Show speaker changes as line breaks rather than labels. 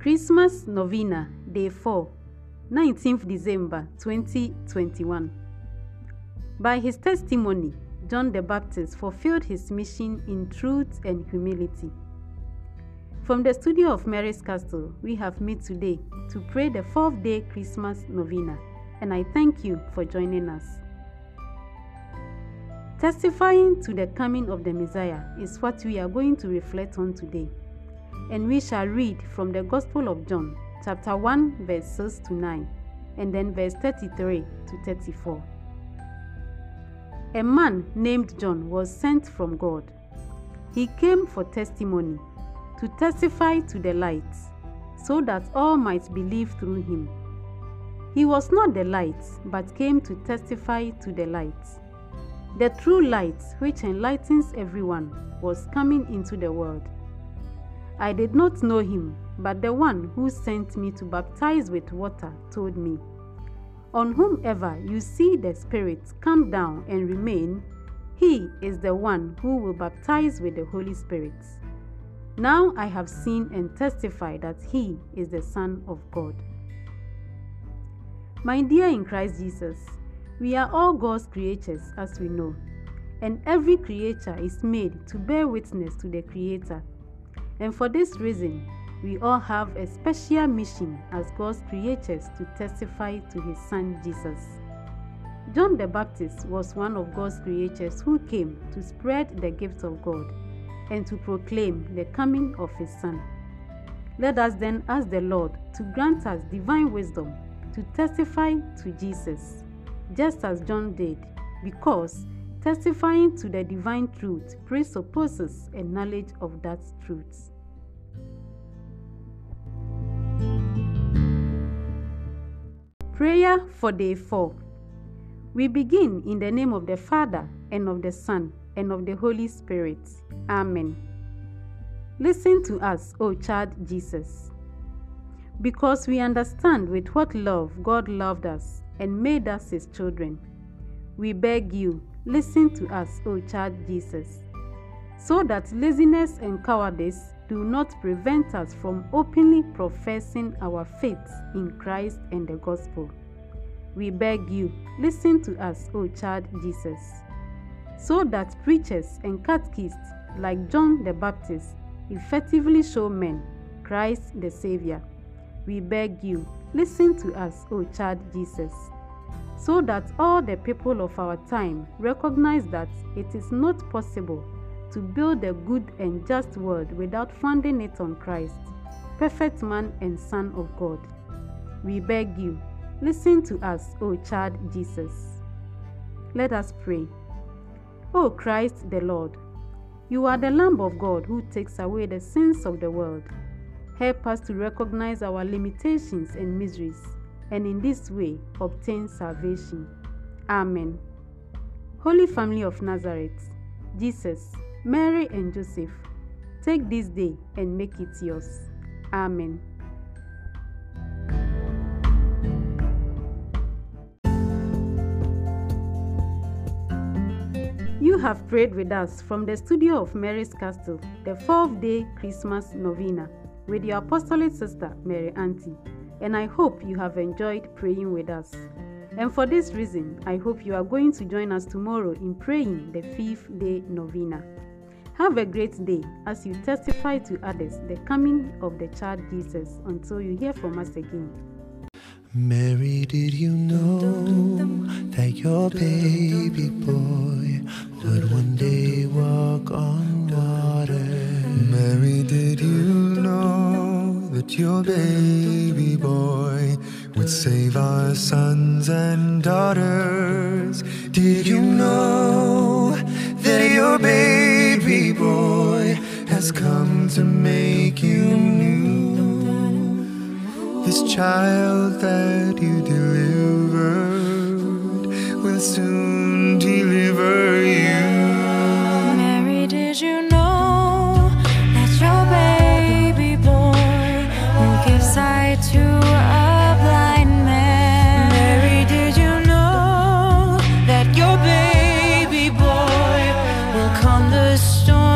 Christmas Novena, Day 4, 19th December 2021. By his testimony, John the Baptist fulfilled his mission in truth and humility. From the studio of Mary's Castle, we have met today to pray the fourth day Christmas Novena, and I thank you for joining us. Testifying to the coming of the Messiah is what we are going to reflect on today. And we shall read from the Gospel of John, chapter 1, verses to 9, and then verse 33 to 34. A man named John was sent from God. He came for testimony, to testify to the light, so that all might believe through him. He was not the light, but came to testify to the light. The true light, which enlightens everyone, was coming into the world. I did not know him, but the one who sent me to baptize with water told me, On whomever you see the Spirit come down and remain, he is the one who will baptize with the Holy Spirit. Now I have seen and testified that he is the Son of God. My dear in Christ Jesus, we are all God's creatures, as we know, and every creature is made to bear witness to the Creator. And for this reason, we all have a special mission as God's creatures to testify to His Son Jesus. John the Baptist was one of God's creatures who came to spread the gift of God and to proclaim the coming of His Son. Let us then ask the Lord to grant us divine wisdom to testify to Jesus just as John did, because testifying to the divine truth presupposes a knowledge of that truth. Prayer for Day 4 We begin in the name of the Father, and of the Son, and of the Holy Spirit. Amen. Listen to us, O child Jesus. Because we understand with what love God loved us and made us his children. We beg you, listen to us, O child Jesus, so that laziness and cowardice do not prevent us from openly professing our faith in Christ and the gospel. We beg you, listen to us, O child Jesus, so that preachers and catechists like John the Baptist effectively show men Christ the Savior. We beg you, Listen to us, O child Jesus, so that all the people of our time recognize that it is not possible to build a good and just world without founding it on Christ, perfect man and Son of God. We beg you, listen to us, O child Jesus. Let us pray. O Christ the Lord, you are the Lamb of God who takes away the sins of the world. Help us to recognize our limitations and miseries, and in this way obtain salvation. Amen. Holy Family of Nazareth, Jesus, Mary, and Joseph, take this day and make it yours. Amen. You have prayed with us from the studio of Mary's Castle, the fourth day Christmas Novena with your apostolic sister, Mary Auntie, and I hope you have enjoyed praying with us. And for this reason, I hope you are going to join us tomorrow in praying the fifth day novena. Have a great day as you testify to others the coming of the child Jesus until you hear from us again.
Mary, did you know that your baby boy save our sons and daughters? Did you know that your baby boy has come to make you new? This child that you delivered will soon the storm.